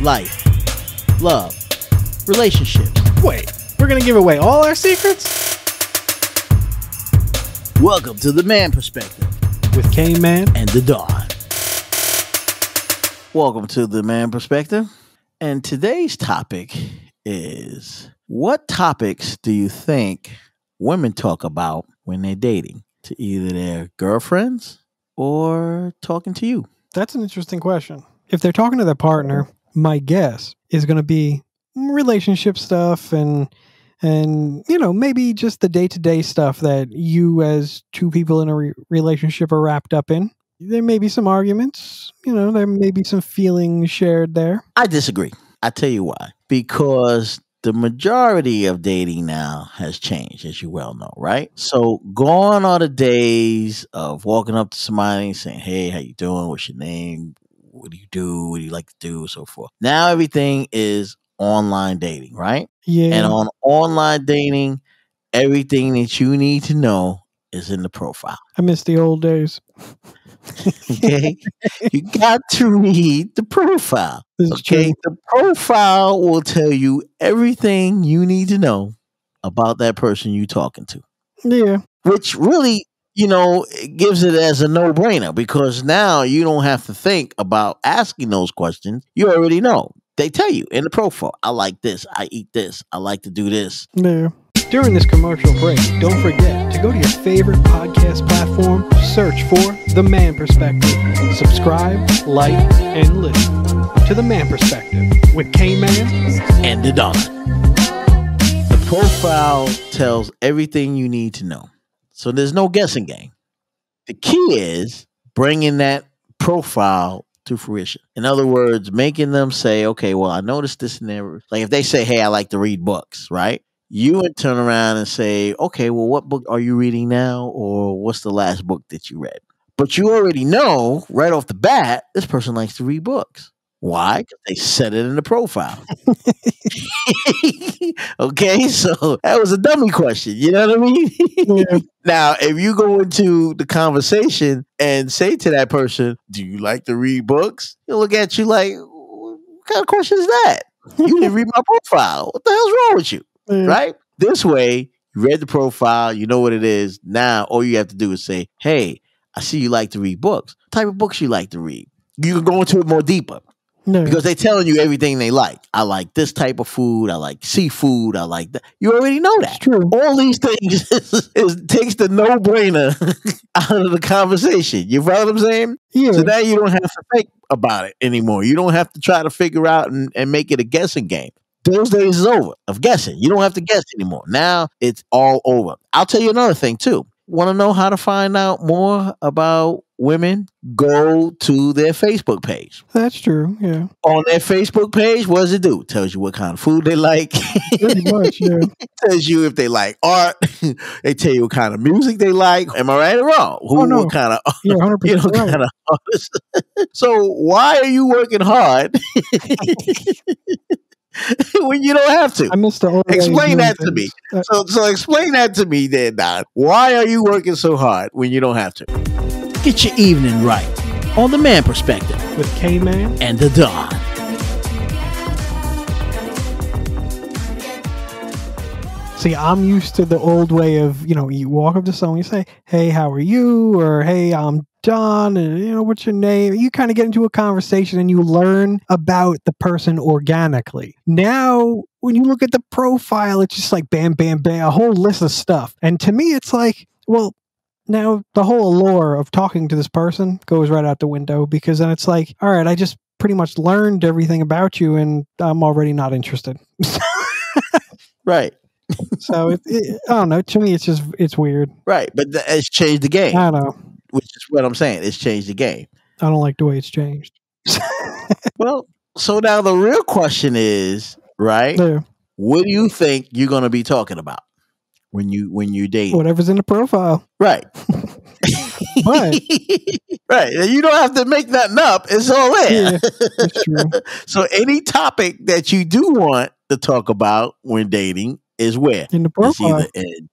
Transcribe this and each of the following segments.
life, love, relationships. Wait, we're gonna give away all our secrets? Welcome to the Man Perspective With K Man. and the Don. Welcome to the Man Perspective. And today's topic is what topics do you think women talk about when they're dating to either their girlfriends or talking to you? That's an interesting question. If they're talking to their partner, my guess is gonna be relationship stuff and and you know maybe just the day-to-day stuff that you as two people in a re- relationship are wrapped up in there may be some arguments you know there may be some feelings shared there I disagree. I tell you why. Because the majority of dating now has changed, as you well know, right? So gone are the days of walking up to somebody and saying, Hey, how you doing? What's your name? What do you do? What do you like to do? So forth. Now everything is online dating, right? yeah And on online dating, everything that you need to know is in the profile. i miss the old days Okay. you got to read the profile. Okay, true. the profile will tell you everything you need to know about that person you're talking to, yeah which really, you know, it gives it as a no brainer because now you don't have to think about asking those questions. You already know. They tell you in the profile, I like this, I eat this, I like to do this. Yeah. During this commercial break, don't forget to go to your favorite podcast platform, search for The Man Perspective, subscribe, like, and listen to The Man Perspective with K Man. and the Don. The profile tells everything you need to know. So there's no guessing game. The key is bringing that profile to fruition. In other words, making them say, okay, well, I noticed this and there. Like if they say, hey, I like to read books, right? You would turn around and say, okay, well, what book are you reading now? Or what's the last book that you read? But you already know right off the bat, this person likes to read books. Why? Because they set it in the profile. okay, so that was a dummy question. You know what I mean? Yeah. now, if you go into the conversation and say to that person, Do you like to read books? He'll look at you like, What kind of question is that? You didn't read my profile. What the hell's wrong with you? Yeah. Right? This way, you read the profile, you know what it is. Now, all you have to do is say, Hey, I see you like to read books. What type of books you like to read? You can go into it more deeper No. because they're telling you everything they like. I like this type of food. I like seafood. I like that. You already know it's that. true. All these things is, is- takes the no brainer out of the conversation. You follow what I'm saying? Yeah. So now you don't have to think about it anymore. You don't have to try to figure out and, and make it a guessing game. Those days is over of guessing. You don't have to guess anymore. Now it's all over. I'll tell you another thing too. Want to know how to find out more about women? Go to their Facebook page That's true. Yeah. on their Facebook page, what does it do? Tells you what kind of food they like. Pretty much. Yeah. tells you if they like art. they tell you what kind of music they like. Am I right or wrong? Who, Oh, no. What kind of You're 100 you know, right. kind of so why are you working hard when you don't have to? I missed the old Explain doing that to me. Uh, So, so explain that to me, then, Don. Why are you working so hard when you don't have to? Get your evening right on the man perspective with K Man. and the Don. See, I'm used to the old way of, you know, you walk up to someone, you say, "Hey, how are you?" or "Hey, I'm John," and you know, what's your name? You kind of get into a conversation and you learn about the person organically. Now, when you look at the profile, it's just like bam, bam, bam, a whole list of stuff. And to me, it's like, well, now the whole allure of talking to this person goes right out the window because then it's like, all right, I just pretty much learned everything about you, and I'm already not interested. Right, So it, it, I don't know. To me, it's just it's weird. right. But it's changed the game, I don't know. Which is what I'm saying. It's changed the game. I don't like the way it's changed. Well, so now the real question is, right? There, What do you think you're going to be talking about when you when you date? whatever's in the profile. Right. But- right. You don't have to make nothing up. It's all there. Yeah, so any topic that you do want to talk about when dating is where? In the It's profile. either in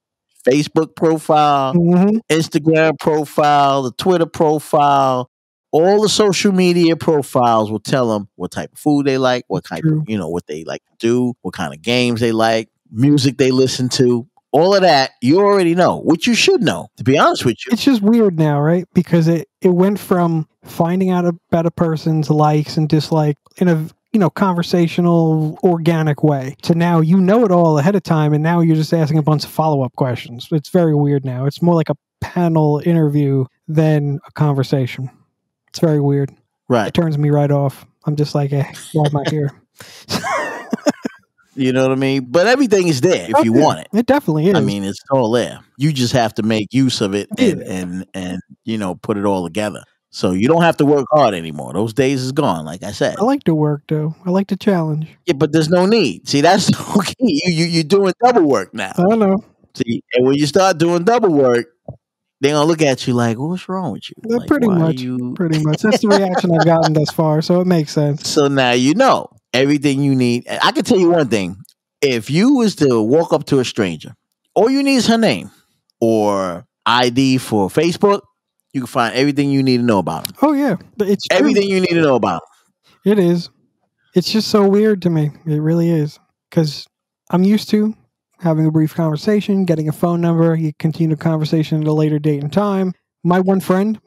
Facebook profile, hmm Instagram profile, the Twitter profile, all the social media profiles will tell them what type of food they like, what kind True. of, you know, what they like to do, what kind of games they like, music they listen to. All of that you already know, which you should know, to be honest with you. It's just weird now, right? Because it, it went from finding out about a person's likes and dislikes in a you know conversational, organic way to now you know it all ahead of time, and now you're just asking a bunch of follow up questions. It's very weird now. It's more like a panel interview than a conversation. It's very weird. Right. It turns me right off. I'm just like, eh, why am I here? You know what I mean? But everything is there if you want it. It definitely is. I mean, it's all there. You just have to make use of it and, Yeah. and and you know put it all together. So you don't have to work hard anymore. Those days is gone. Like I said, I like to work though. I like to challenge. yeah, but there's no need. See, that's okay. You you you're doing double work now. I don't know. See, and when you start doing double work, they're gonna look at you like, "What's wrong with you?" Yeah, Like, pretty much. You... Pretty much. That's the reaction I've gotten thus far, so it makes sense. So now you know everything you need. I can tell you one thing: if you was to walk up to a stranger, all you need is her name or ID for Facebook. You can find everything you need to know about them. Oh yeah, but it's true. Everything you need to know about them. It is. It's just so weird to me. It really is. Because I'm used to having a brief conversation, getting a phone number, you continue the conversation at a later date and time. My one friend,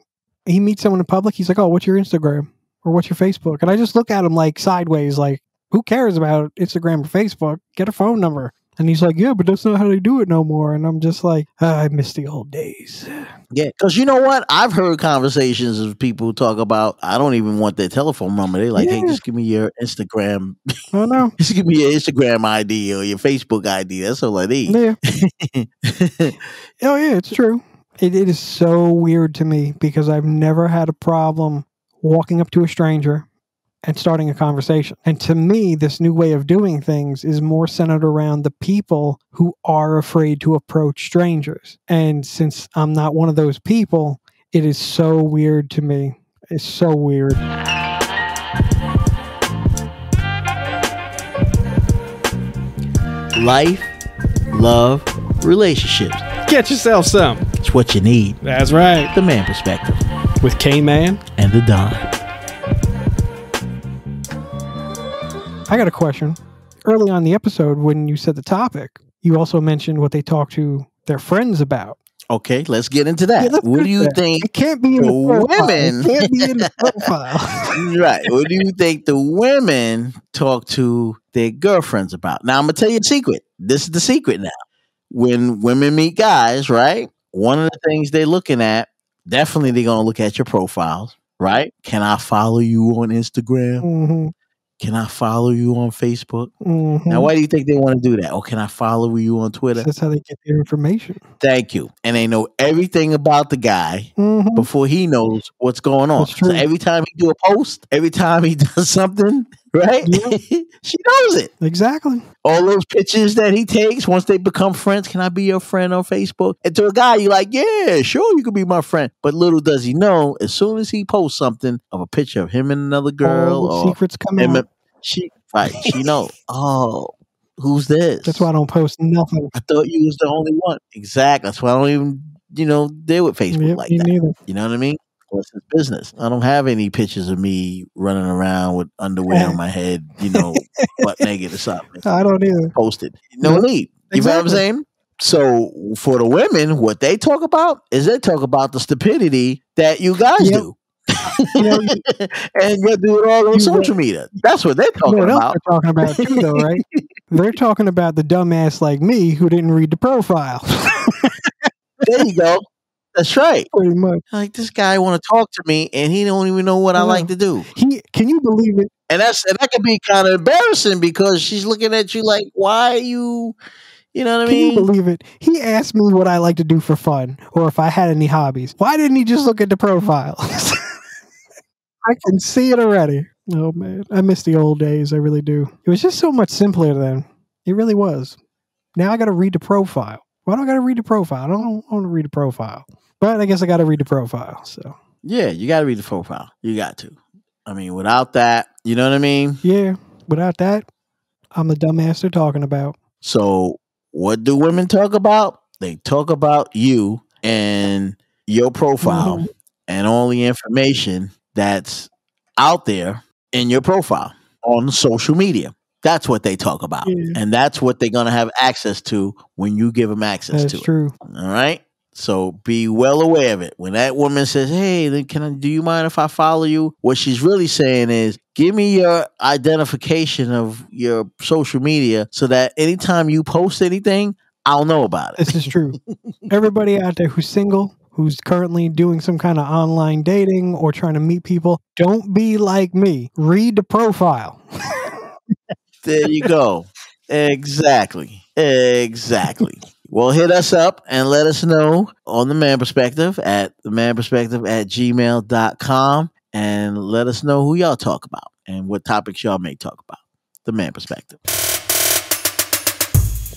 he meets someone in public, he's like, Oh, what's your Instagram? Or what's your Facebook? And I just look at him like sideways, like, who cares about Instagram or Facebook? Get a phone number. And he's like, Yeah, but that's not how they do it no more. And I'm just like, "Ah, I miss the old days. Yeah, because you know what? I've heard conversations of people talk about. I don't even want their telephone number. They're like, hey, just give me your Instagram, I know. just give me your Instagram ID or your Facebook ID. That's all I need. Yeah. Oh yeah, it's true. It, it is so weird to me because I've never had a problem walking up to a stranger and starting a conversation. And to me, this new way of doing things is more centered around the people who are afraid to approach strangers. And since I'm not one of those people, it is so weird to me. It's so weird. Life, love, relationships. Get yourself some. It's what you need. That's right. The man perspective With K Man. and the Don. I got a question. Early on in the episode, when you said the topic, you also mentioned what they talk to their friends about. Okay, let's get into that. Yeah, what do you there. think? It can't be in the women- can't be in the profile. right. What do you think the women talk to their girlfriends about? Now, I'm going to tell you a secret. This is the secret now. When women meet guys, right? One of the things they're looking at, definitely they're going to look at your profiles, right? Can I follow you on Instagram? hmm Can I follow you on Facebook? hmm Now, why do you think they want to do that? Or can I follow you on Twitter? That's how they get their information. Thank you. And they know everything about the guy hmm before he knows what's going on. So every time he do a post, every time he does something, right? Yeah. she knows it. Exactly. All those pictures that he takes once they become friends, can I be your friend on Facebook? And to a guy, you're like, yeah, sure, you can be my friend. But little does he know, as soon as he posts something of a picture of him and another girl, All the or secrets come out. she, right, she know, oh, who's this? That's why I don't post nothing. I thought you was the only one. Exactly. That's why I don't even, you know, deal with Facebook Yep, like that. neither. You know what I mean? What's his business? I don't have any pictures of me running around with underwear on my head, you know, butt naked or something. I don't either. Posted. No need. You know what I'm saying? So for the women, what they talk about is they talk about the stupidity that you guys Yep. do. You know, you- and you do it all on social media. That's what they're talking about. they're talking about too, though, right? they're talking about the dumbass like me who didn't read the profile. There you go. That's right. Pretty much. Like this guy want to talk to me and he don't even know what I I like to do. He can you believe it? And that's and that could be kind of embarrassing because she's looking at you like, why are you you know what I Can you mean? believe it? He asked me what I like to do for fun or if I had any hobbies. Why didn't he just look at the profile? I can see it already. Oh man, I miss the old days. I really do. It was just so much simpler then. It really was. Now I got to read the profile. Why do I got to read the profile? I don't want to read the profile, but I guess I got to read the profile. So yeah, you gotta read the profile. You got to. I mean, without that, you know what I mean? yeah, without that, I'm the dumbass they're talking about. So what do women talk about? They talk about you and your profile Mhm. and all the information that's out there in your profile on social media. That's what they talk about. Yeah. And that's what they're going to have access to when you give them access That's to it. true. All right. So be well aware of it. When that woman says, "Hey, then can I, do you mind if I follow you?" What she's really saying is, "Give me your identification of your social media so that anytime you post anything, I'll know about it." This is true. Everybody out there who's single, who's currently doing some kind of online dating or trying to meet people, don't be like me. Read the profile. There you go. exactly. Exactly. Well, hit us up and let us know on the man perspective at the man perspective at gmail.com and let us know who y'all talk about and what topics y'all may talk about. The man perspective.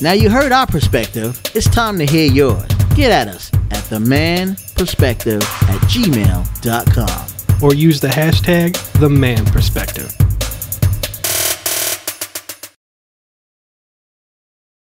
Now you heard our perspective. It's time to hear yours. Get at us at the man perspective at gmail.com. Or use the hashtag the man perspective.